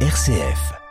RCF.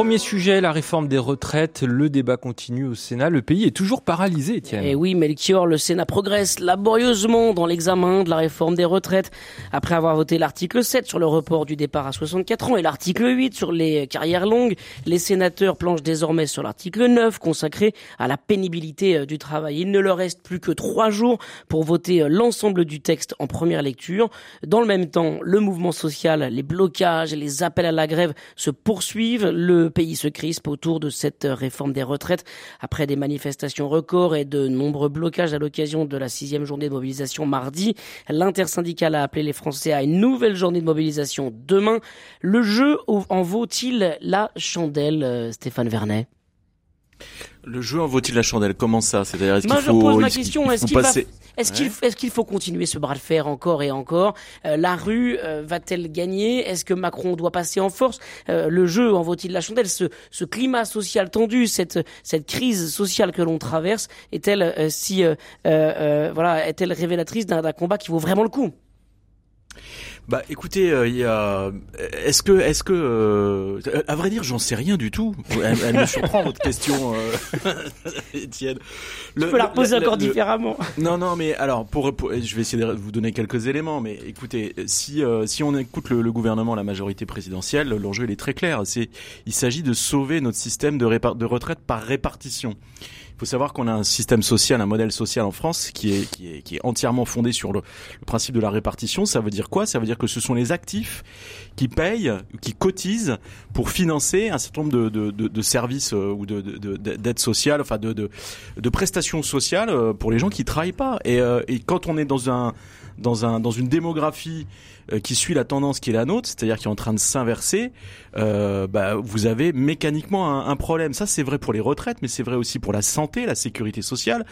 Premier sujet, la réforme des retraites. Le débat continue au Sénat. Le pays est toujours paralysé, Étienne. Et oui, Melchior, le Sénat progresse laborieusement dans l'examen de la réforme des retraites. Après avoir voté l'article 7 sur le report du départ à 64 ans et l'article 8 sur les carrières longues, les sénateurs planchent désormais sur l'article 9 consacré à la pénibilité euh, du travail. Il ne leur reste plus que trois jours pour voter euh, l'ensemble du texte en première lecture. Dans le même temps, le mouvement social, les blocages et les appels à la grève se poursuivent. Le pays se crispe autour de cette réforme des retraites après des manifestations records et de nombreux blocages à l'occasion de la sixième journée de mobilisation mardi. L'intersyndicale a appelé les Français à une nouvelle journée de mobilisation demain. Le jeu en vaut-il la chandelle, euh, Stéphane Vernet? Le jeu en vaut-il la chandelle? Comment ça? C'est-à-dire est-ce qu'il Moi, je faut pose ma question. Est-ce faut qu'il va, passer- est-ce qu'il, Ouais. est-ce qu'il faut continuer ce bras de fer encore et encore? Euh, La rue euh, va-t-elle gagner? Est-ce que Macron doit passer en force? Euh, Le jeu en vaut-il la chandelle? Ce, ce climat social tendu, cette cette crise sociale que l'on traverse, est-elle si voilà, est-elle révélatrice d'un combat qui vaut vraiment le coup? Bah écoutez, euh, il y a est-ce que est-ce que euh, à vrai dire, j'en sais rien du tout. Elle, elle me surprend votre question euh, Étienne. Le- Je peux la reposer le- encore le- différemment. Non, non, mais alors, pour, pour- je vais essayer de vous donner quelques éléments, mais écoutez, si euh, si on écoute le, le gouvernement, la majorité présidentielle, l'enjeu il est très clair. C'est, il s'agit de sauver notre système de, répar- de retraite par répartition. Faut savoir qu'on a un système social, un modèle social en France qui est qui est qui est entièrement fondé sur le, principe de la répartition. Ça veut dire quoi? Ça veut dire que ce sont les actifs qui payent, qui cotisent pour financer un certain nombre de, de, de, de services euh, ou de, de, de- d'aides sociales, enfin de, de, prestations sociales euh, pour les gens qui travaillent pas. Et, euh, et quand on est dans un dans un dans une démographie qui suit la tendance qui est la nôtre, c'est-à-dire qui est en train de s'inverser, euh, bah, vous avez mécaniquement un, un problème. Ça, c'est vrai pour les retraites, mais c'est vrai aussi pour la santé, la sécurité sociale.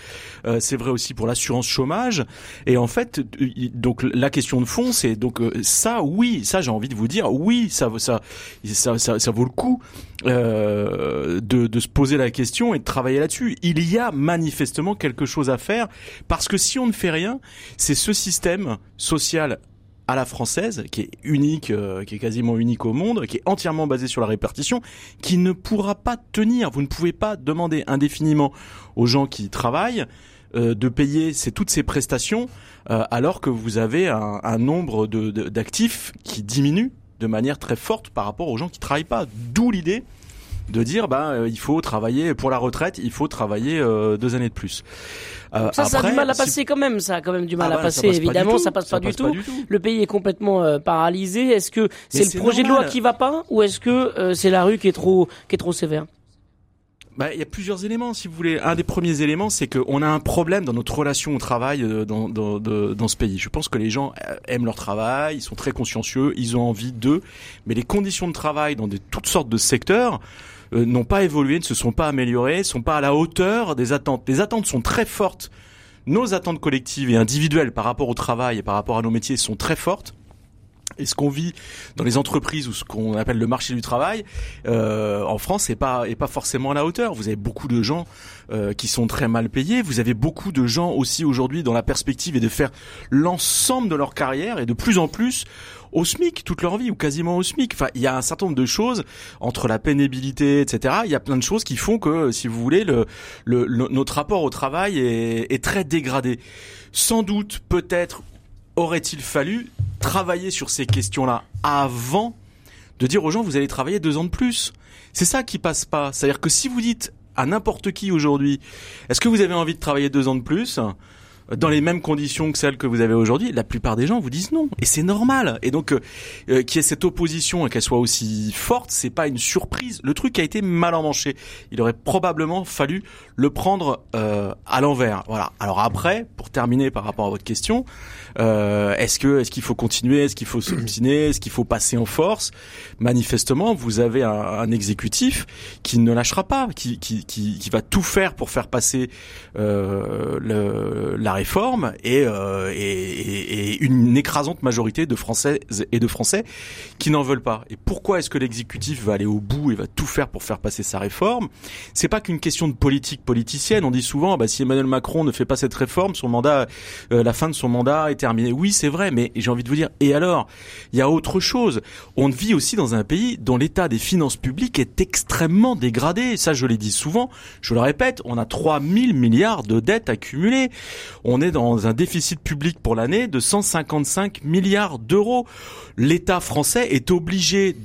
Euh, c'est vrai aussi pour l'assurance chômage. Et en fait, euh, donc la question de fond, c'est donc euh, ça, oui, ça, j'ai envie de vous dire, oui, ça, ça, ça, ça, ça vaut le coup euh, de, de se poser la question et de travailler là-dessus. Il y a manifestement quelque chose à faire parce que si on ne fait rien, c'est ce système social à la française, qui est unique, euh, qui est quasiment unique au monde, qui est entièrement basé sur la répartition, qui ne pourra pas tenir. Vous ne pouvez pas demander indéfiniment aux gens qui travaillent euh, de payer toutes ces prestations euh, alors que vous avez un, un nombre de- de- d'actifs qui diminue de manière très forte par rapport aux gens qui travaillent pas. D'où l'idée de dire bah euh, il faut travailler pour la retraite, il faut travailler euh, deux années de plus. Euh, Ça, ça a du mal à si- passer quand même. Ça a quand même du mal Ah à bah, passer. ça passe pas du évidemment, ça passe pas, du, tout. Le pays est complètement euh, paralysé. Est-ce que c'est le projet de loi qui va pas, ou est-ce que euh, c'est la rue qui est trop qui est trop sévère? Bah, il y a plusieurs éléments, si vous voulez. Un des premiers éléments, c'est qu'on a un problème dans notre relation au travail euh, dans, dans, dans ce pays. Je pense que les gens aiment leur travail, ils sont très consciencieux, ils ont envie d'eux, mais les conditions de travail dans des, toutes sortes de secteurs euh, n'ont pas évolué, ne se sont pas améliorées, sont pas à la hauteur des attentes. Les attentes sont très fortes. Nos attentes collectives et individuelles par rapport au travail et par rapport à nos métiers sont très fortes. Et ce qu'on vit dans les entreprises ou ce qu'on appelle le marché du travail, euh, en France, est pas est pas forcément à la hauteur. Vous avez beaucoup de gens euh, qui sont très mal payés. Vous avez beaucoup de gens aussi aujourd'hui dans la perspective et de faire l'ensemble de leur carrière et de plus en plus au SMIC toute leur vie ou quasiment au SMIC. Enfin, il y a un certain nombre de choses entre la pénibilité, etc. Il y a plein de choses qui font que, si vous voulez, le, le- le- notre rapport au travail est, est très dégradé. Sans doute, peut-être, aurait-il fallu travailler sur ces questions-là avant de dire aux gens vous allez travailler deux ans de plus. C'est ça qui passe pas. C'est-à-dire que si vous dites à n'importe qui aujourd'hui, est-ce que vous avez envie de travailler deux ans de plus? Dans les mêmes conditions que celles que vous avez aujourd'hui, la plupart des gens vous disent non, et c'est normal. Et donc, euh, euh, qu'il y ait cette opposition et qu'elle soit aussi forte, c'est pas une surprise. Le truc a été mal emmanché. Il aurait probablement fallu le prendre euh, à l'envers. Voilà. Alors après, pour terminer par rapport à votre question, euh, est-ce que est-ce qu'il faut continuer, est-ce qu'il faut s'obstiner, est-ce qu'il faut passer en force? Manifestement, vous avez un, un exécutif qui ne lâchera pas, qui, qui, qui, qui va tout faire pour faire passer euh, le, la réforme et, euh, et, et- une écrasante majorité de Françaises et de Français qui n'en veulent pas. Et pourquoi est-ce que l'exécutif va aller au bout et va tout faire pour faire passer sa réforme? C'est pas qu'une question de politique politicienne. On dit souvent, ah bah, si Emmanuel Macron ne fait pas cette réforme, son mandat, euh, la fin de son mandat est terminée. Oui, c'est vrai, mais j'ai envie de vous dire, et alors? Il y a autre chose. On vit aussi dans un pays dont l'état des finances publiques est extrêmement dégradé. Ça, je l'ai dit souvent. Je le répète, on a 3000 milliards de dettes accumulées. On est dans un déficit public pour l'année de 155 milliards d'euros. L'État français est obligé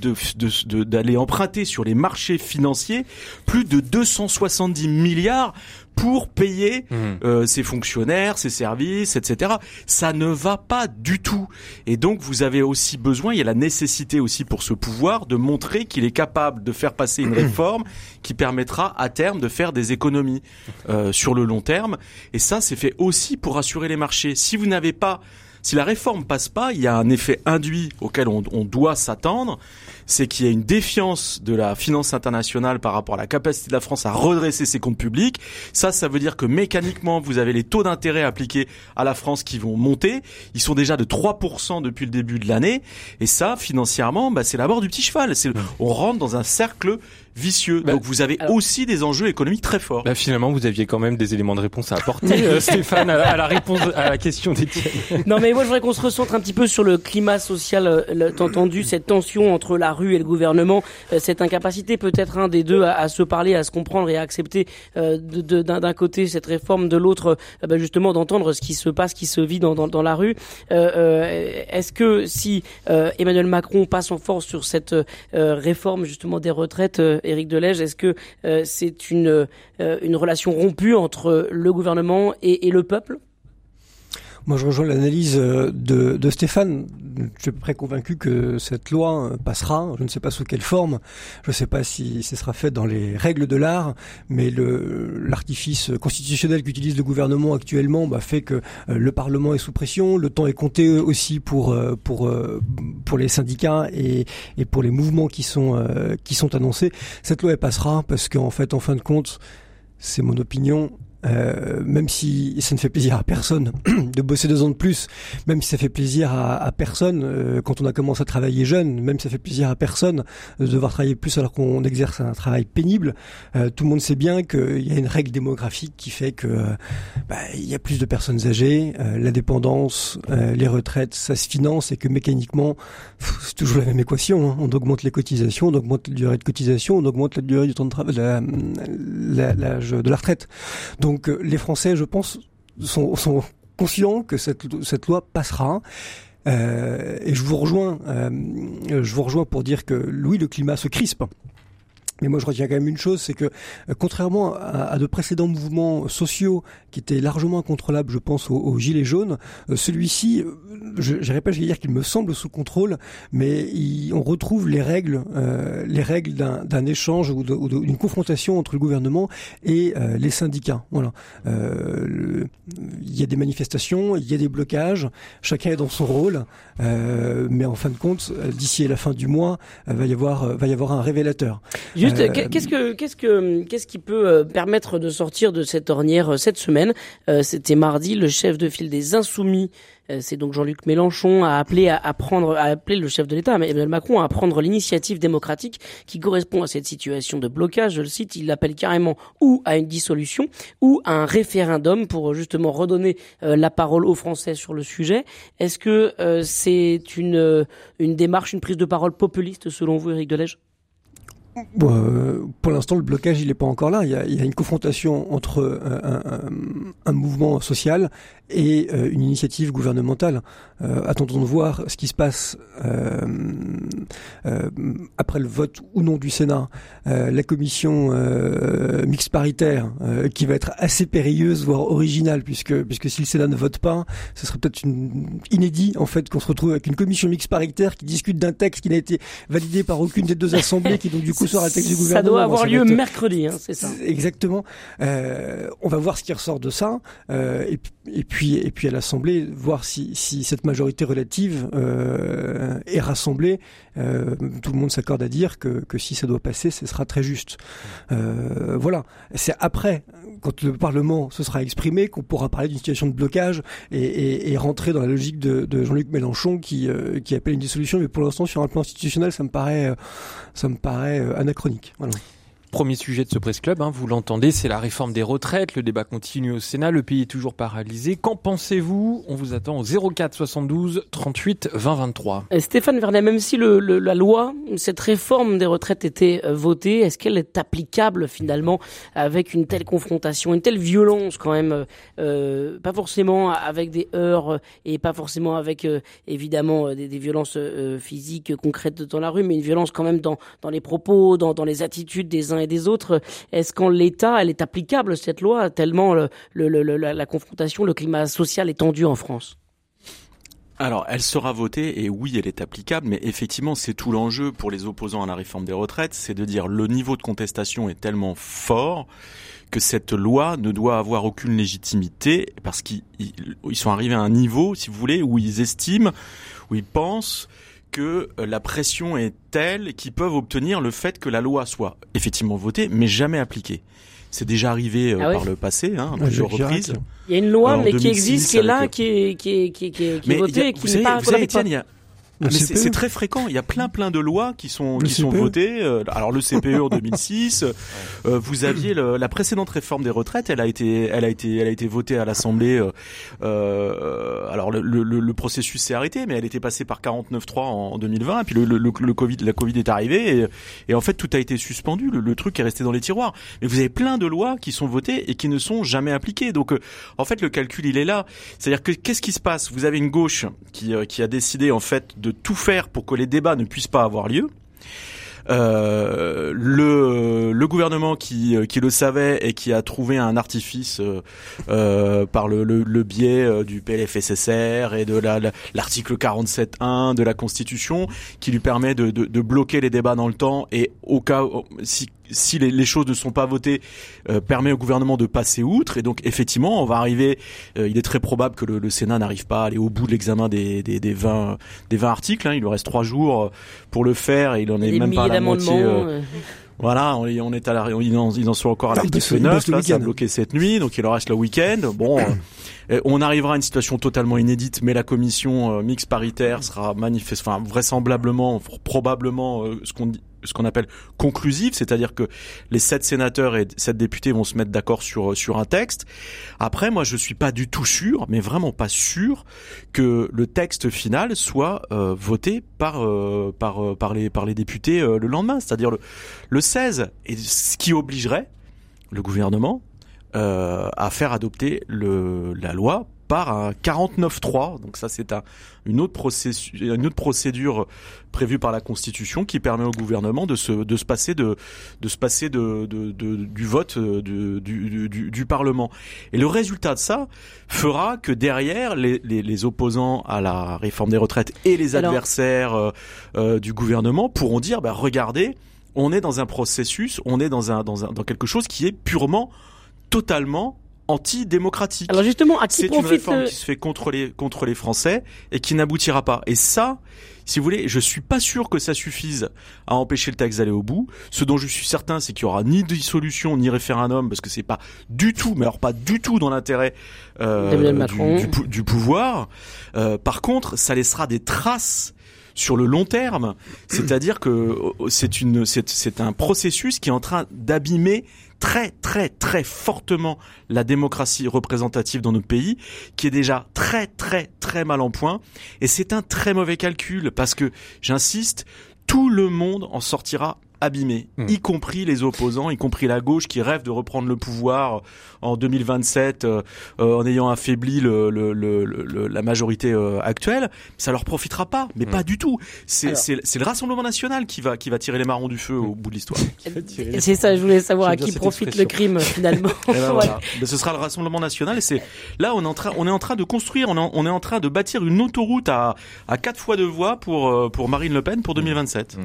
d'aller emprunter sur les marchés financiers plus de 270 milliards pour payer mmh. euh, ses fonctionnaires, ses services, etc. Ça ne va pas du tout. Et donc vous avez aussi besoin, il y a la nécessité aussi pour ce pouvoir de montrer qu'il est capable de faire passer une réforme qui permettra à terme de faire des économies euh, sur le long terme. Et ça, c'est fait aussi pour assurer les marchés. Si vous n'avez pas si la réforme passe pas, il y a un effet induit auquel on, on doit s'attendre, c'est qu'il y a une défiance de la finance internationale par rapport à la capacité de la France à redresser ses comptes publics. Ça, ça veut dire que mécaniquement, vous avez les taux d'intérêt appliqués à la France qui vont monter. Ils sont déjà de 3% depuis le début de l'année. Et ça, financièrement, bah, c'est la mort du petit cheval. C'est, on rentre dans un cercle vicieux. Bah, Donc vous avez aussi des enjeux économiques très forts. Bah, finalement, vous aviez quand même des éléments de réponse à apporter, euh, Stéphane, à, la réponse à la question d'Étienne. Non, mais moi, je voudrais qu'on se recentre un petit peu sur le climat social, euh, entendu, cette tension entre la rue et le gouvernement, euh, cette incapacité peut-être un des deux à, se parler, à se comprendre et à accepter euh, d'un côté cette réforme, de l'autre bah, justement d'entendre ce qui se passe, qui se vit dans, dans, dans la rue. Est-ce que si Emmanuel Macron passe en force sur cette réforme justement des retraites, Éric Delège, est-ce que c'est une, une relation rompue entre le gouvernement et le peuple? Moi, je rejoins l'analyse euh, de, de, Stéphane. Je suis près convaincu que cette loi euh, passera. Je ne sais pas sous quelle forme. Je ne sais pas si ce sera fait dans les règles de l'art, mais l'artifice constitutionnel qu'utilise le gouvernement actuellement bah, fait que euh, le Parlement est sous pression. Le temps est compté aussi pour pour pour les syndicats et, et pour les mouvements qui sont qui sont annoncés. Cette loi elle passera parce qu'en fait, en fin de compte, c'est mon opinion. Euh, même si ça ne fait plaisir à personne de bosser deux ans de plus, même si ça fait plaisir à, personne euh, quand on a commencé à travailler jeune, même si ça fait plaisir à personne de devoir travailler plus alors qu'on exerce un travail pénible, euh, tout le monde sait bien qu'il y a une règle démographique qui fait que bah, il y a plus de personnes âgées, la dépendance, les retraites, ça se finance et que mécaniquement c'est toujours la même équation. Hein. On augmente les cotisations, on augmente la durée de cotisation, on augmente la durée du temps de travail, l'âge de la retraite. Donc donc euh, les Français, je pense, sont, conscients que cette, loi passera. Euh, et je vous rejoins, euh, je vous rejoins pour dire que oui, le climat se crispe. Mais moi, je retiens quand même une chose, c'est que euh, contrairement à, de précédents mouvements sociaux qui étaient largement incontrôlables, je pense aux, gilets jaunes, euh, celui-ci, euh, je, je répète, je dire qu'il me semble sous contrôle, mais on retrouve les règles, les règles d'un échange ou d'une confrontation entre le gouvernement et les syndicats. Voilà. Il y a des manifestations, il y a des blocages, chacun est dans son rôle, mais en fin de compte, d'ici la fin du mois, va y avoir, va y avoir un révélateur. Juste, euh, qu'est-ce que, qu'est-ce que, qu'est-ce qui peut euh, permettre de sortir de cette ornière euh, cette semaine? C'était mardi, le chef de file des Insoumis c'est donc Jean-Luc Mélenchon a appelé à, prendre, à appeler le chef de l'État, Emmanuel Macron, à prendre l'initiative démocratique qui correspond à cette situation de blocage. Je le cite, il l'appelle carrément ou à une dissolution ou à un référendum pour justement redonner la parole aux Français sur le sujet. Est-ce que c'est une une démarche, une prise de parole populiste selon vous, Éric Delège euh, pour l'instant, le blocage, il n'est pas encore là. Il y a, il y a une confrontation entre euh, un, un, mouvement social et euh, une initiative gouvernementale. attendons de voir ce qui se passe après le vote ou non du Sénat. la commission mixte paritaire, qui va être assez périlleuse, voire originale, puisque puisque si le Sénat ne vote pas, ce serait peut-être une inédit en fait qu'on se retrouve avec une commission mixte paritaire qui discute d'un texte qui n'a été validé par aucune des deux assemblées, qui donc du coup ça doit avoir lieu mercredi, hein, c'est ça. Exactement. Euh, on va voir ce qui ressort de ça, euh, et, et, puis et puis à l'Assemblée voir si, si cette majorité relative euh, est rassemblée. Tout le monde s'accorde à dire que, que si ça doit passer, ce sera très juste. Voilà. C'est après, quand le Parlement se sera exprimé, qu'on pourra parler d'une situation de blocage et, rentrer dans la logique de, Jean-Luc Mélenchon qui, euh, qui appelle une dissolution. Mais pour l'instant, sur un plan institutionnel, ça me paraît, ça me paraît anachronique. Voilà. Premier sujet de ce Presse Club, hein, vous l'entendez, c'est la réforme des retraites. Le débat continue au Sénat, le pays est toujours paralysé. Qu'en pensez-vous? On vous attend au 04 72 38 20 23. Stéphane Vernet, même si la loi, cette réforme des retraites était euh, votée, est-ce qu'elle est applicable finalement avec une telle confrontation, une telle violence quand même, euh, euh pas forcément avec des heurts et pas forcément avec évidemment des, violences physiques concrètes dans la rue, mais une violence quand même dans, dans les propos, dans, dans les attitudes des uns et des autres. Est-ce qu'en l'état, elle est applicable cette loi tellement le, le, la, la confrontation, le climat social est tendu en France? Alors, elle sera votée et oui, elle est applicable, mais effectivement, c'est tout l'enjeu pour les opposants à la réforme des retraites, c'est de dire le niveau de contestation est tellement fort que cette loi ne doit avoir aucune légitimité parce qu'ils sont arrivés à un niveau, si vous voulez, où ils estiment, où ils pensent que euh, la pression est telle qu'ils peuvent obtenir le fait que la loi soit effectivement votée, mais jamais appliquée. C'est déjà arrivé euh, ah par le passé, hein, à plusieurs reprises. Il y a une loi, mais qui existe, qui est là, qui est, qui est, qui est, qui est, votée, qui n'est pas, vous savez, Étienne, il y a, mais c'est très fréquent. Il y a plein plein de lois qui sont qui sont e. votées. Euh, alors le CPE en 2006. euh, vous aviez le, la précédente réforme des retraites. Elle a été elle a été elle a été votée à l'Assemblée. Euh, euh alors le, le, le processus s'est arrêté, mais elle était passée par 49.3 en 2020. Et puis le, le, Covid la Covid est arrivée et, et en fait tout a été suspendu. Le, truc est resté dans les tiroirs. Mais vous avez plein de lois qui sont votées et qui ne sont jamais appliquées. Donc euh, en fait le calcul il est là. C'est-à-dire que qu'est-ce qui se passe? Vous avez une gauche qui qui a décidé en fait de tout faire pour que les débats ne puissent pas avoir lieu. Euh, le, le gouvernement qui, qui le savait et qui a trouvé un artifice euh, euh par le, le, biais du PLFSSR et de l'article la, 47.1 de la Constitution qui lui permet de, de, de, bloquer les débats dans le temps et au cas si si les, les, choses ne sont pas votées, euh, permet au gouvernement de passer outre. Et donc, effectivement, on va arriver. Euh, il est très probable que le, le Sénat n'arrive pas à aller au bout de l'examen des, des, des, 20, des 20 articles. Hein. Il lui reste trois jours pour le faire et il en est même pas à la moitié. Euh, voilà, on, on, est à la, ils en, ils en sont encore à l'article 9, là, ça a bloqué cette nuit, donc il leur reste le week-end. Bon, on arrivera à une situation totalement inédite, mais la commission mixte paritaire sera manifeste, enfin vraisemblablement, probablement, ce qu'on dit ce qu'on appelle conclusive, c'est-à-dire que les sept sénateurs et sept députés vont se mettre d'accord sur sur un texte. Après, moi, je suis pas du tout sûr, mais vraiment pas sûr que le texte final soit euh, voté par euh, par euh, par les par les députés le lendemain, c'est-à-dire le le 16, et ce qui obligerait le gouvernement à faire adopter le, la loi par un 49-3. Donc ça, c'est un, une, autre procédure, une autre procédure prévue par la Constitution qui permet au gouvernement de se, de se passer de, de se passer de, de, de du vote euh, du, du, Parlement. Et le résultat de ça fera que derrière, les, les, les opposants à la réforme des retraites et les adversaires euh, euh, du gouvernement pourront dire, bah, regardez, on est dans un processus, on est dans un, dans un, dans quelque chose qui est purement, totalement antidémocratique. Alors justement, à qui C'est une réforme qui se fait contre les contre les Français et qui n'aboutira pas. Et ça, si vous voulez, je suis pas sûr que ça suffise à empêcher le texte d'aller au bout. Ce dont je suis certain, c'est qu'il y aura ni dissolution ni référendum parce que c'est pas du tout, mais alors pas du tout dans l'intérêt euh, du, du, pouvoir. Euh, par contre, ça laissera des traces sur le long terme. C'est-à-dire que euh, c'est une, c'est un processus qui est en train d'abîmer très très très fortement la démocratie représentative dans notre pays, qui est déjà très très très mal en point. Et c'est un très mauvais calcul parce que, j'insiste, tout le monde en sortira abîmé, hmm. y compris les opposants, y compris la gauche qui rêve de reprendre le pouvoir en 2027 euh, euh, en ayant affaibli le, le, le, la majorité euh, actuelle. Ça leur profitera pas, mais pas hmm. du tout. C'est le Rassemblement national qui va qui va tirer les marrons du feu au bout de l'histoire. C'est ça, je voulais savoir à qui profite le crime finalement. Ben ce sera le Rassemblement national et c'est là on est en train on est en train de construire, on est en, on est en train de bâtir une autoroute à à quatre fois de voies pour pour Marine Le Pen pour 2027.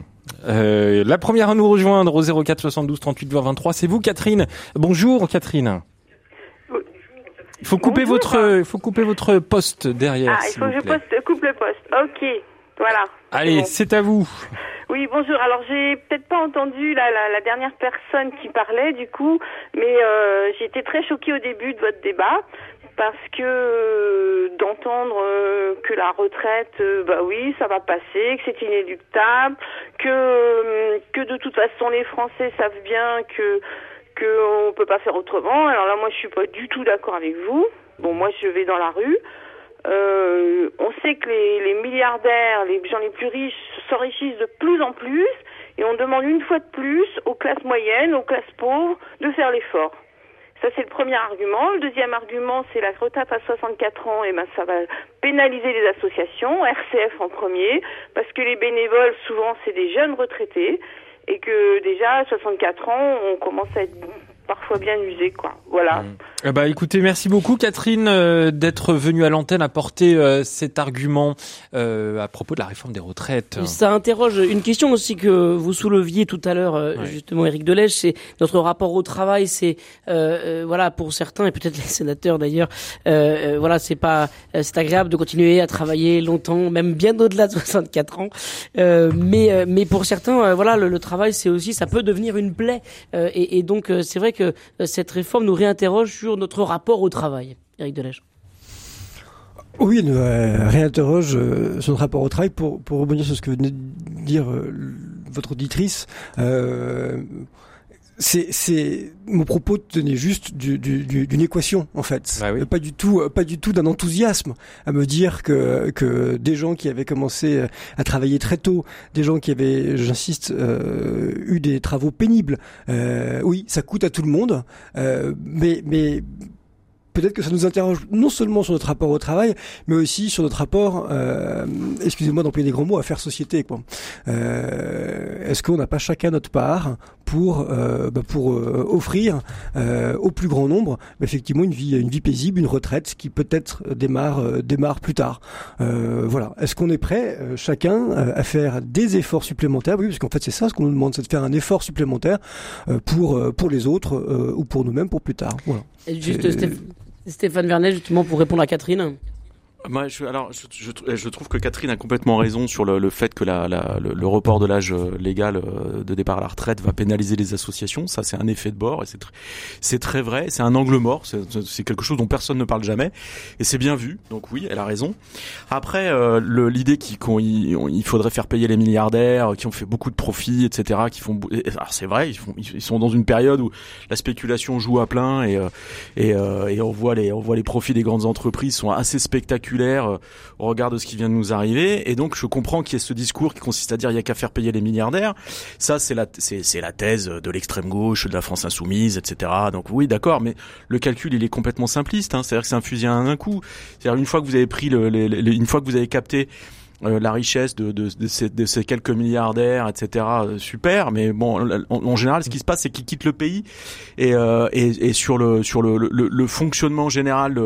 Euh, la première à nous rejoindre au 04 72 38 23, c'est vous Catherine. Bonjour Catherine. Il faut couper votre, faut couper votre poste derrière. Ah, il faut que je poste, coupe le poste. Ok, voilà. Allez, c'est à vous. Oui, bonjour. Alors, j'ai peut-être pas entendu la, la, la, dernière personne qui parlait, du coup, mais euh, j'ai été très choquée au début de votre débat parce que euh, d'entendre euh, que la retraite, euh, bah oui, ça va passer, que c'est inéluctable, que que de toute façon les Français savent bien que que on peut pas faire autrement. Alors là, moi, je suis pas du tout d'accord avec vous. Bon, moi, je vais dans la rue. on sait que les, les milliardaires, les gens les plus riches s'enrichissent de plus en plus, et on demande une fois de plus aux classes moyennes, aux classes pauvres, de faire l'effort. Ça, c'est le premier argument. Le deuxième argument, c'est la retraite à 64 ans. Et ben, ça va pénaliser les associations, RCF en premier, parce que les bénévoles, souvent, c'est des jeunes retraités. Et que déjà, à 64 ans, on commence à être parfois bien usé, quoi. Voilà. Mmh. Eh bah écoutez, merci beaucoup Catherine euh, d'être venue à l'antenne apporter euh, cet argument euh, à propos de la réforme des retraites. Ça interroge une question aussi que vous souleviez tout à l'heure, justement, Éric Delège, c'est notre rapport au travail. C'est voilà pour certains et peut-être les sénateurs d'ailleurs, voilà c'est pas c'est agréable de continuer à travailler longtemps, même bien au-delà de 64 ans. mais mais pour certains, voilà le, le travail c'est aussi ça peut devenir une plaie et, et donc c'est vrai que cette réforme nous réinterroge sur notre rapport au travail, Eric Delège oui, nous euh, réinterroge euh, sur notre rapport au travail pour, pour rebondir sur ce que venait de dire euh, votre auditrice. Euh, c'est mon propos tenait juste d'une équation en fait, bah pas du tout pas du tout d'un enthousiasme à me dire que que des gens qui avaient commencé à travailler très tôt, des gens qui avaient j'insiste euh, eu des travaux pénibles, euh, oui ça coûte à tout le monde, euh, mais mais peut-être que ça nous interroge non seulement sur notre rapport au travail, mais aussi sur notre rapport, euh, excusez-moi d'employer des grands mots, à faire société. Quoi. Euh, est-ce qu'on n'a pas chacun notre part pour euh, bah pour euh, offrir euh, au plus grand nombre bah, effectivement une vie une vie paisible, une retraite qui peut-être démarre démarre plus tard. voilà. Est-ce qu'on est prêt chacun à faire des efforts supplémentaires? Oui, parce qu'en fait c'est ça ce qu'on nous demande, c'est de faire un effort supplémentaire pour pour les autres ou pour nous-mêmes pour plus tard. Voilà. Juste Stéphane Vernet, justement, pour répondre à Catherine. Moi, je, alors, je, je, trouve que Catherine a complètement raison sur le, le fait que la, la, le, report de l'âge euh, légal euh, de départ à la retraite va pénaliser les associations. Ça, c'est un effet de bord et c'est c'est très vrai. C'est un angle mort. C'est quelque chose dont personne ne parle jamais et c'est bien vu. Donc oui, elle a raison. Après, euh, l'idée qu'il il faudrait faire payer les milliardaires qui ont fait beaucoup de profits, etc. Qui font, alors c'est vrai, ils, font, ils sont dans une période où la spéculation joue à plein et et, et on voit les on voit les profits des grandes entreprises sont assez spectaculaires euh, au regard de ce qui vient de nous arriver. Et donc, je comprends qu'il y ait ce discours qui consiste à dire il y a qu'à faire payer les milliardaires. Ça, c'est la, thèse de l'extrême gauche, de la France insoumise, etc. Donc oui, d'accord, mais le calcul, il est complètement simpliste. Hein. C'est-à-dire que c'est un fusil à un coup. C'est-à-dire une fois que vous avez pris une fois que vous avez capté euh, la richesse de, ces, quelques milliardaires, etc. Euh, super, mais bon, en, général, ce qui se passe, c'est qu'ils quittent le pays et, sur le, le fonctionnement général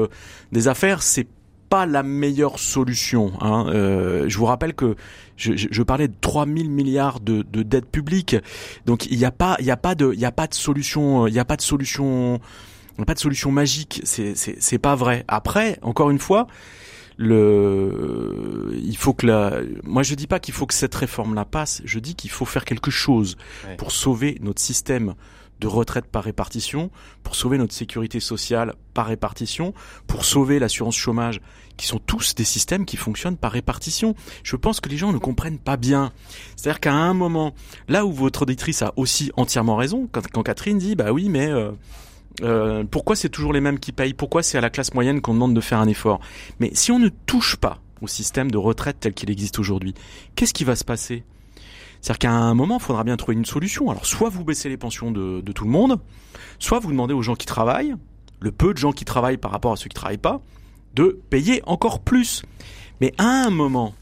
des affaires, c'est pas la meilleure solution. Hein. Euh, je vous rappelle que je, je, parlais de 3000 milliards de, de dettes publiques, donc il n'y a pas, il y a pas de, il y a pas de solution, il y a pas de solution, pas de solution magique. C'est, c'est, c'est pas vrai. Après, encore une fois, le, il faut que la, moi je dis pas qu'il faut que cette réforme la passe. Je dis qu'il faut faire quelque chose pour sauver notre système de retraite par répartition, pour sauver notre sécurité sociale par répartition, pour sauver l'assurance chômage, qui sont tous des systèmes qui fonctionnent par répartition. Je pense que les gens ne comprennent pas bien. C'est-à-dire qu'à un moment, là où votre auditrice a aussi entièrement raison, quand, Catherine dit, bah oui, mais euh, euh, pourquoi c'est toujours les mêmes qui payent? Pourquoi c'est à la classe moyenne qu'on demande de faire un effort? Mais si on ne touche pas au système de retraite tel qu'il existe aujourd'hui, qu'est-ce qui va se passer? C'est-à-dire qu'à un moment, il faudra bien trouver une solution. Alors, soit vous baissez les pensions de, tout le monde, soit vous demandez aux gens qui travaillent, le peu de gens qui travaillent par rapport à ceux qui travaillent pas, de payer encore plus. Mais à un moment,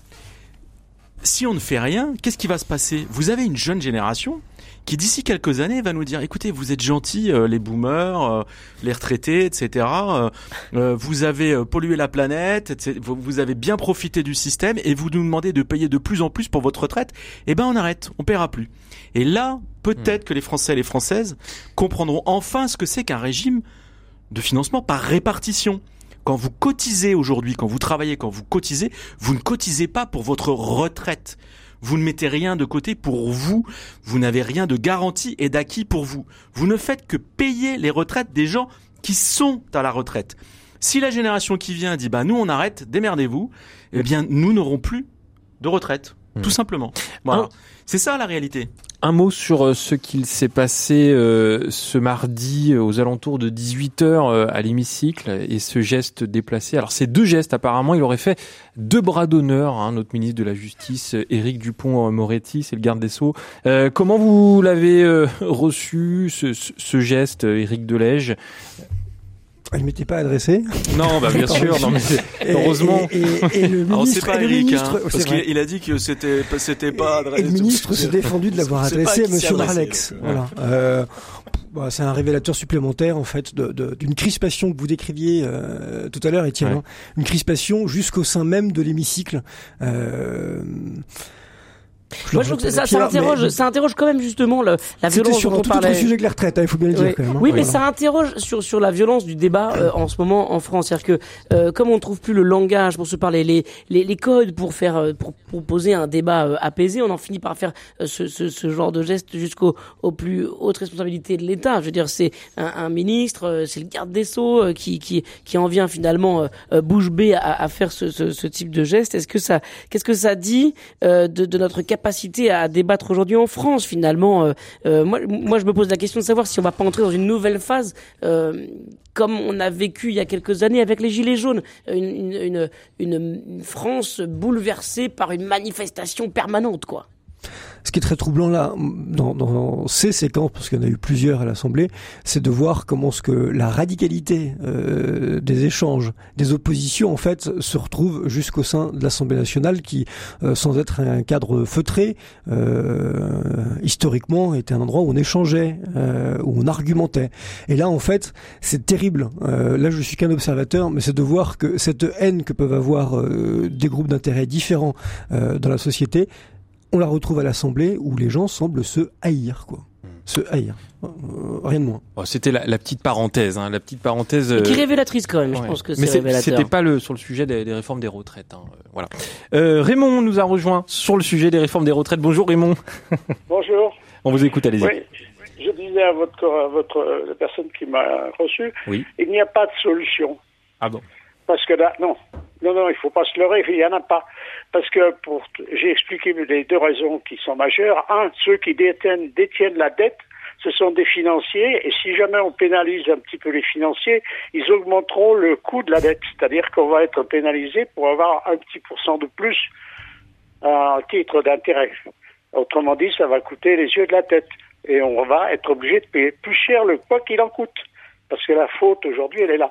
si on ne fait rien, qu'est-ce qui va se passer? Vous avez une jeune génération qui d'ici quelques années va nous dire écoutez vous êtes gentils euh, les boomers euh, les retraités etc euh, vous avez pollué la planète etc., vous avez bien profité du système et vous nous demandez de payer de plus en plus pour votre retraite eh ben on arrête on paiera plus et là peut-être hmm. que les français et les françaises comprendront enfin ce que c'est qu'un régime de financement par répartition quand vous cotisez aujourd'hui, quand vous travaillez, quand vous cotisez, vous ne cotisez pas pour votre retraite. Vous ne mettez rien de côté pour vous. Vous n'avez rien de garanti et d'acquis pour vous. Vous ne faites que payer les retraites des gens qui sont à la retraite. Si la génération qui vient dit bah nous on arrête, démerdez-vous, eh bien nous n'aurons plus de retraite, tout simplement. Voilà. C'est ça la réalité. Un mot sur euh, ce qu'il s'est passé euh, ce mardi euh, aux alentours de 18h à l'hémicycle et ce geste déplacé. Alors ces deux gestes, apparemment, il aurait fait deux bras d'honneur, hein, notre ministre de la Justice, Éric Dupont-Moretti, c'est le garde des Sceaux. comment vous l'avez reçu, ce, ce, geste, Éric Delège elle m'était pas adressée. Non, bah bien sûr, non mais heureusement. Et, et, et, le ministre, pas Eric, ministre, hein, parce qu'il a dit que c'était c'était pas adressé. Et le ministre s'est défendu de l'avoir adressé à Monsieur Marlex. Voilà. Euh, bah, c'est un révélateur supplémentaire en fait d'une de, d'une crispation que vous décriviez euh, tout à l'heure, Étienne. Ouais. hein. Une crispation jusqu'au sein même de l'hémicycle. Euh, Moi, je trouve que ça, ça interroge, mais- ça interroge quand même justement le, la violence sur dont on tout parlait. sujet que les retraites, hein, il faut bien le dire Oui, quand même. hein. Oui, mais Voilà. ça interroge sur sur la violence du débat euh, en ce moment en France, c'est-à-dire que euh, comme on trouve plus le langage pour se parler, les les, les codes pour faire euh, pour proposer un débat euh, apaisé, on en finit par faire euh, ce, ce ce genre de geste jusqu'au aux plus hautes responsabilités de l'État. Je veux dire, c'est un, un ministre, euh, c'est le garde des sceaux euh, qui qui qui en vient finalement bouche bée à, à faire ce, ce ce type de geste. Est-ce que ça qu'est-ce que ça dit euh, de de notre capacité à débattre aujourd'hui en France finalement euh, euh, moi, moi, je me pose la question de savoir si on va pas entrer dans une nouvelle phase, euh, comme on a vécu il y a quelques années avec les Gilets jaunes, une, une, une, une- une France bouleversée par une manifestation permanente, quoi. Ce qui est très troublant là, dans, dans ces séquences, parce qu'il y en a eu plusieurs à l'Assemblée, c'est de voir comment ce que la radicalité euh, des échanges, des oppositions, en fait, se retrouve jusqu'au sein de l'Assemblée nationale, qui, euh, sans être un cadre feutré, euh, historiquement était un endroit où on échangeait, euh, où on argumentait. Et là, en fait, c'est terrible. Euh, là, je suis qu'un observateur, mais c'est de voir que cette haine que peuvent avoir euh, des groupes d'intérêts différents dans la société on la retrouve à l'Assemblée où les gens semblent se haïr, quoi. Se haïr. Euh, rien de moins. Bon, C'était la, la petite parenthèse, hein, la petite parenthèse. Et qui est euh, révélatrice quand même, je pense que Mais c'est révélateur. c'était pas le sur le sujet des, des réformes des retraites. hein, euh, voilà. Euh, Raymond nous a rejoint sur le sujet des réformes des retraites. Bonjour Raymond. Bonjour. On vous écoute, allez-y. Oui, je disais à votre, à votre la personne qui m'a reçu, Oui. il n'y a pas de solution. Ah bon. Parce que là, non, non, non, il faut pas se leurrer, il n'y en a pas. Parce que pour, j'ai expliqué les deux raisons qui sont majeures. Un, ceux qui détiennent, détiennent la dette, ce sont des financiers, et si jamais on pénalise un petit peu les financiers, ils augmenteront le coût de la dette. C'est-à-dire qu'on va être pénalisé pour avoir un petit pourcent de plus à titre d'intérêt. Autrement dit, ça va coûter les yeux de la tête. Et on va être obligé de payer plus cher le quoi qu'il en coûte. Parce que la faute aujourd'hui, elle est là.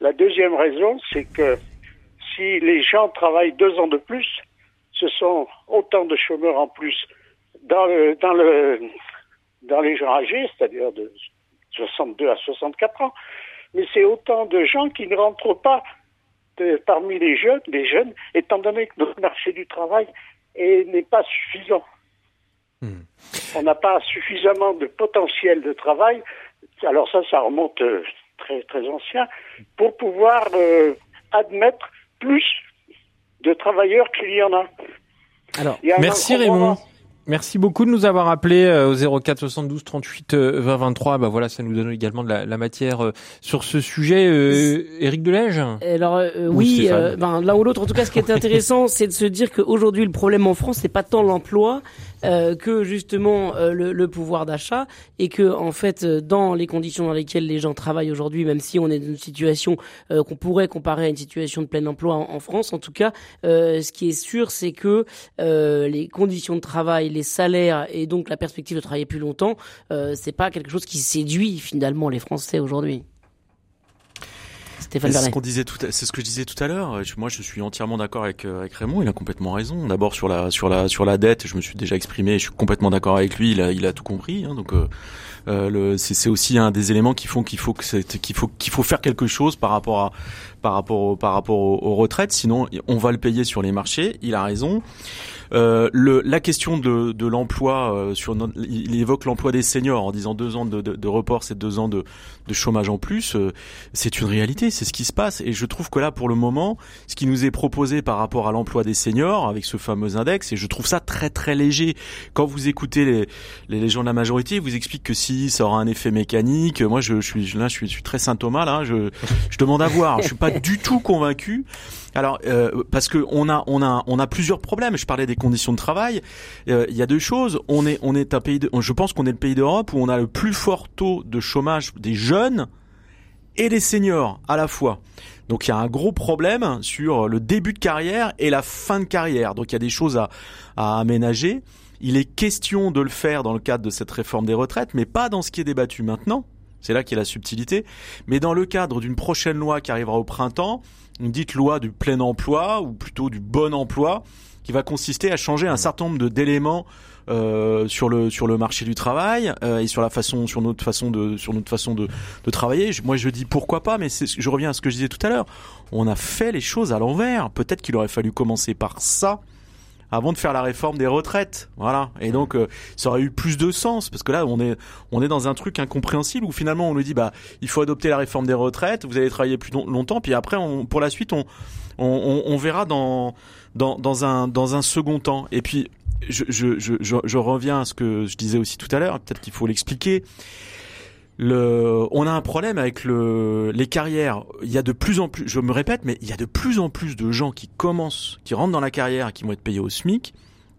La deuxième raison, c'est que si les gens travaillent deux ans de plus, ce sont autant de chômeurs en plus dans le dans le dans les gens âgés, c'est-à-dire de 62 à 64 ans, mais c'est autant de gens qui ne rentrent pas de- parmi les jeunes, les jeunes, étant donné que notre marché du travail est- n'est pas suffisant. On n'a pas suffisamment de potentiel de travail. Alors ça, ça remonte euh, très très ancien pour pouvoir euh, admettre plus de travailleurs qu'il y en a. Alors, Merci. Raymond. Merci beaucoup de nous avoir appelé euh, au 04 72 38 euh, 20 23. Bah voilà, ça nous donne également de la, la matière euh, sur ce sujet. Euh, Éric Delège. Alors euh, Ou oui, euh, ben, l'un ou l'autre. En tout cas, ce qui est intéressant, c'est de se dire qu'aujourd'hui, le problème en France, c'est pas tant l'emploi euh, que justement euh, le, le pouvoir d'achat, et que en fait, euh, dans les conditions dans lesquelles les gens travaillent aujourd'hui, même si on est dans une situation euh, qu'on pourrait comparer à une situation de plein emploi en, en France, en tout cas, euh, ce qui est sûr, c'est que euh, les conditions de travail, les salaires et donc la perspective de travailler plus longtemps, euh, c'est pas quelque chose qui séduit finalement les Français aujourd'hui. Stéphane C'est ce qu'on disait tout, c'est ce que je disais tout à l'heure. Moi, je suis entièrement d'accord avec, euh, avec Raymond. Il a complètement raison. D'abord sur la sur la sur la dette, je me suis déjà exprimé. Je suis complètement d'accord avec lui. Il a il a tout compris. hein. donc euh, euh, c'est aussi un des éléments qui font qu'il faut que qu'il faut qu'il faut faire quelque chose par rapport à par rapport au, par rapport aux, aux retraites. Sinon, on va le payer sur les marchés. Il a raison. Euh, le, la question de, l'emploi, euh, sur il évoque l'emploi des seniors en disant deux ans de, de, de report, c'est deux ans de, de chômage en plus. Euh, c'est une réalité, c'est ce qui se passe. Et je trouve que là, pour le moment, ce qui nous est proposé par rapport à l'emploi des seniors, avec ce fameux index, et je trouve ça très très léger. Quand vous écoutez les, les, gens de la majorité, ils vous expliquent que si ça aura un effet mécanique, moi je, je suis là, je suis, je suis très saint Thomas là, je, je demande à voir. Je suis pas du tout convaincu. Alors euh, parce que on a on a on a plusieurs problèmes. Je parlais des conditions de travail. Euh, Il y a deux choses. On est on est un pays. De, je pense qu'on est le pays d'Europe où on a le plus fort taux de chômage des jeunes et des seniors à la fois. Donc il y a un gros problème sur le début de carrière et la fin de carrière. Donc il y a des choses à, à aménager. Il est question de le faire dans le cadre de cette réforme des retraites, mais pas dans ce qui est débattu maintenant. C'est là a la subtilité. Mais dans le cadre d'une prochaine loi qui arrivera au printemps, une dite loi du plein emploi, ou plutôt du bon emploi, qui va consister à changer un certain nombre d'éléments euh, sur le sur le marché du travail euh, et sur la façon sur notre façon de sur notre façon de, de travailler. Moi je dis pourquoi pas, mais je reviens à ce que je disais tout à l'heure. On a fait les choses à l'envers. Peut-être qu'il aurait fallu commencer par ça avant de faire la réforme des retraites. Voilà. Et donc euh, ça aurait eu plus de sens parce que là on est on est dans un truc incompréhensible où finalement on nous dit bah il faut adopter la réforme des retraites, vous allez travailler plus long- longtemps puis après on, pour la suite on, on, on verra dans dans dans un dans un second temps. Et puis je, je, je, je, je reviens à ce que je disais aussi tout à l'heure, peut-être qu'il faut l'expliquer. Le, on a un problème avec le, les carrières. Il y a de plus en plus, je me répète, mais il y a de plus en plus de gens qui commencent, qui rentrent dans la carrière qui vont être payés au SMIC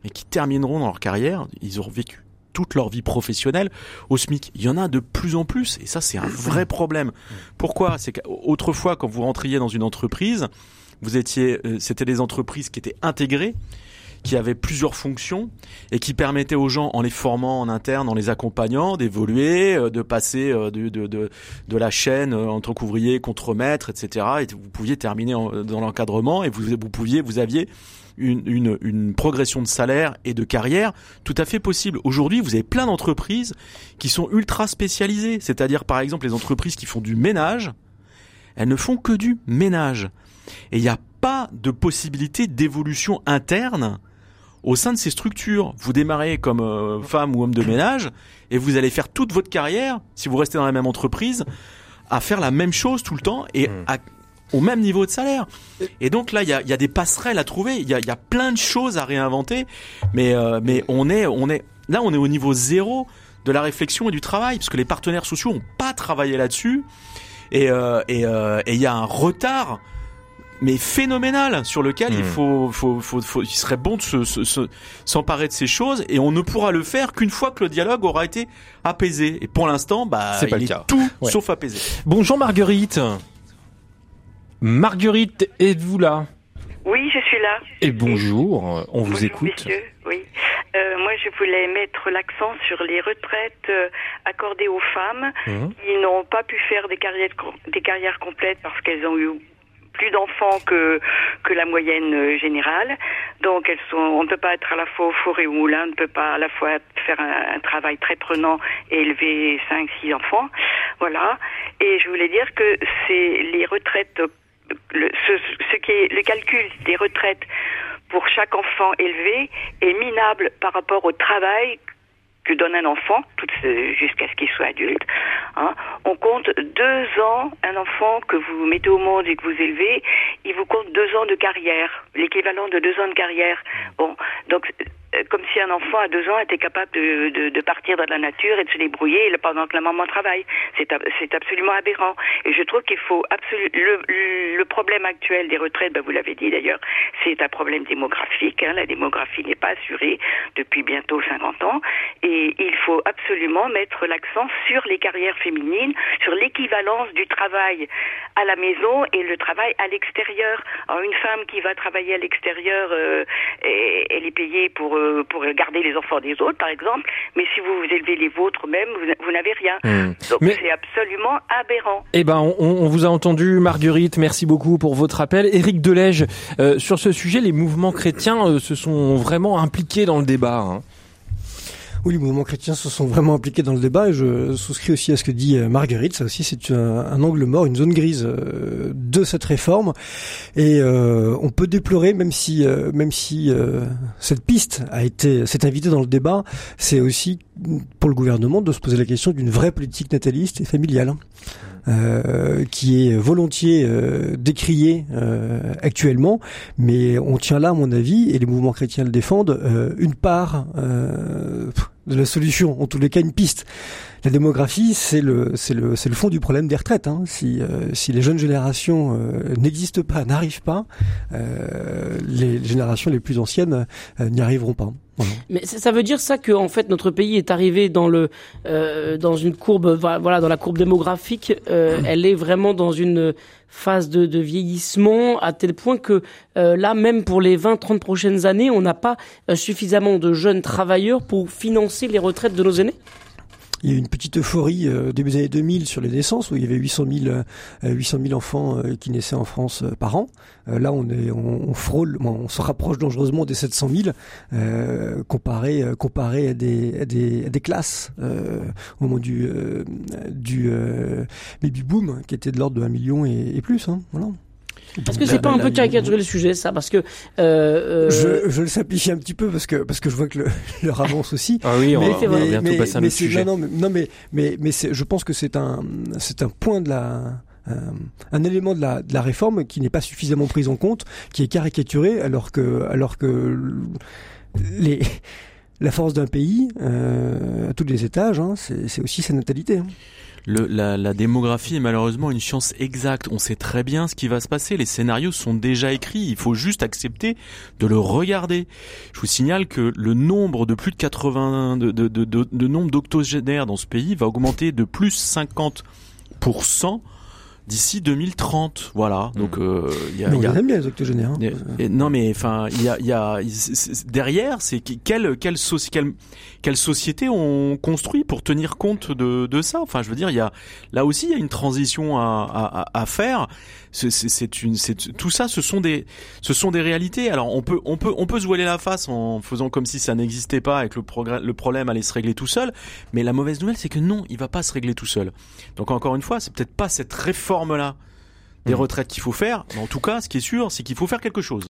et qui termineront dans leur carrière. Ils auront vécu toute leur vie professionnelle au SMIC. Il y en a de plus en plus et ça c'est un vrai problème. Pourquoi? C'est qu'autrefois quand vous rentriez dans une entreprise, vous étiez, euh, c'était des entreprises qui étaient intégrées qui avaient plusieurs fonctions et qui permettaient aux gens, en les formant en interne, en les accompagnant, d'évoluer, euh, de passer euh, de, la chaîne euh, entre couvrier, contremaître, etc. Et vous pouviez terminer dans l'encadrement et vous, pouviez, vous aviez une progression de salaire et de carrière tout à fait possible. Aujourd'hui, vous avez plein d'entreprises qui sont ultra spécialisées, c'est-à-dire par exemple les entreprises qui font du ménage, elles ne font que du ménage. Et il n'y a pas de possibilité d'évolution interne au sein de ces structures. Vous démarrez comme euh, femme ou homme de ménage et vous allez faire toute votre carrière, si vous restez dans la même entreprise, à faire la même chose tout le temps et à- au même niveau de salaire. Et donc là, il y a, il y a des passerelles à trouver, il y a, il y a plein de choses à réinventer, mais, euh, mais on est, on est, là, on est au niveau zéro de la réflexion et du travail, parce que les partenaires sociaux n'ont pas travaillé là-dessus, et euh, et euh, et il y a un retard mais phénoménal sur lequel il Hmm. faut, faut, faut, faut- il serait bon de se, se- se- s'emparer de ces choses et on ne pourra le faire qu'une fois que le dialogue aura été apaisé. Et pour l'instant, bah, C'est pas il le est cas. tout Ouais. sauf apaisé. Bonjour Marguerite. Marguerite, êtes-vous là? Oui, je suis là. Et bonjour, on vous écoute. messieurs. Oui. Euh, moi, je voulais mettre l'accent sur les retraites euh, accordées aux femmes Mhm. qui n'ont pas pu faire des carrières, des carrières complètes parce qu'elles ont eu plus d'enfants que que la moyenne euh, générale. Donc elles sont, on ne peut pas être à la fois au four et au moulin, on ne peut pas à la fois faire un, un travail très prenant et élever cinq, six enfants. Voilà. Et je voulais dire que c'est les retraites, le, ce, ce qui est le calcul des retraites pour chaque enfant élevé est minable par rapport au travail que donne un enfant, jusqu'à ce qu'il soit adulte. hein. On compte deux ans, un enfant que vous mettez au monde et que vous élevez, il vous compte deux ans de carrière, l'équivalent de deux ans de carrière. Bon, donc comme si un enfant à deux ans était capable de, de, de partir dans la nature et de se débrouiller pendant que la maman travaille. C'est ab- c'est absolument aberrant. Et je trouve qu'il faut absolument le, le problème actuel des retraites, ben vous l'avez dit d'ailleurs, c'est un problème démographique. hein. La démographie n'est pas assurée depuis bientôt 50 ans. Et il faut absolument mettre l'accent sur les carrières féminines, sur l'équivalence du travail à la maison et le travail à l'extérieur. Une femme qui va travailler à l'extérieur, euh, payée pour euh, pour garder les enfants des autres, par exemple. Mais si vous vous élevez les vôtres même, vous, n'avez rien. Hmm. Donc Mais- c'est absolument aberrant. Eh ben, on, on vous a entendu, Marguerite. Merci beaucoup pour votre appel. Éric Delège, euh, sur ce sujet, les mouvements chrétiens euh, se sont vraiment impliqués dans le débat. hein. Oui, les mouvements chrétiens se sont vraiment impliqués dans le débat et je souscris aussi à ce que dit euh, Marguerite. Ça aussi, c'est un, angle mort, une zone grise euh, de cette réforme. Et euh, on peut déplorer, même si, même si cette piste a été, s'est invitée dans le débat, c'est aussi pour le gouvernement de se poser la question d'une vraie politique nataliste et familiale. Euh, qui est volontiers euh, euh, actuellement, mais on tient là, à mon avis, et les mouvements chrétiens le défendent, une part de la solution, en tous les cas une piste. La démographie, c'est le, c'est le, c'est le fond du problème des retraites. Hein. Si, si les jeunes générations n'existent pas, n'arrivent pas, les générations les plus anciennes n'y arriveront pas. Mais ça veut dire ça que fait notre pays est arrivé dans le euh, dans une courbe voilà dans la courbe démographique euh, elle est vraiment dans une phase de, vieillissement à tel point que euh, là même pour les 20 30 prochaines années on n'a pas suffisamment de jeunes travailleurs pour financer les retraites de nos aînés il y a eu une petite euphorie euh, début des années 2000 sur les naissances où il y avait 800 000, 800 000 enfants euh, qui naissaient en France euh, par an. Euh, là, on est, on, frôle, on se rapproche dangereusement des 700 000 comparé, comparé à des, à des, à des classes au moment du, du baby boom qui était de l'ordre de 1 million et, et plus. Hein, voilà. Est-ce que c'est pas un peu caricaturer le sujet, ça Parce que euh, je, je, le simplifie un petit peu parce que parce que je vois que le, leur avance aussi. Ah oui, on mais, va, bientôt passer à un sujet. Non, mais, non, mais mais mais je pense que c'est un c'est un point de la euh, un élément de la, de la réforme qui n'est pas suffisamment pris en compte, qui est caricaturé, alors que alors que les la force d'un pays euh, à tous les étages, hein, c'est aussi sa natalité. Hein le, la, la, démographie est malheureusement une science exacte. On sait très bien ce qui va se passer. Les scénarios sont déjà écrits. Il faut juste accepter de le regarder. Je vous signale que le nombre de plus de 80 de, de, de, de nombre d'octogénaires dans ce pays va augmenter de plus 50 d'ici 2030. Voilà. Hmm. Donc euh, il y a, y a... bien les octogénaires. Hein. non mais enfin il y a, y a derrière c'est quelle quelle, quelle quelle société on construit pour tenir compte de, de ça? Enfin je veux dire il y a là aussi il y a une transition à, à, à faire. C'est une c'est tout ça ce sont des ce sont des réalités. Alors on peut on peut on peut se voiler la face en faisant comme si ça n'existait pas et que le progrès le problème allait se régler tout seul. Mais la mauvaise nouvelle c'est que non il va pas se régler tout seul. Donc encore une fois c'est peut-être pas cette réforme là des mmh. retraites qu'il faut faire. Mais en tout cas, ce qui est sûr, c'est qu'il faut faire quelque chose.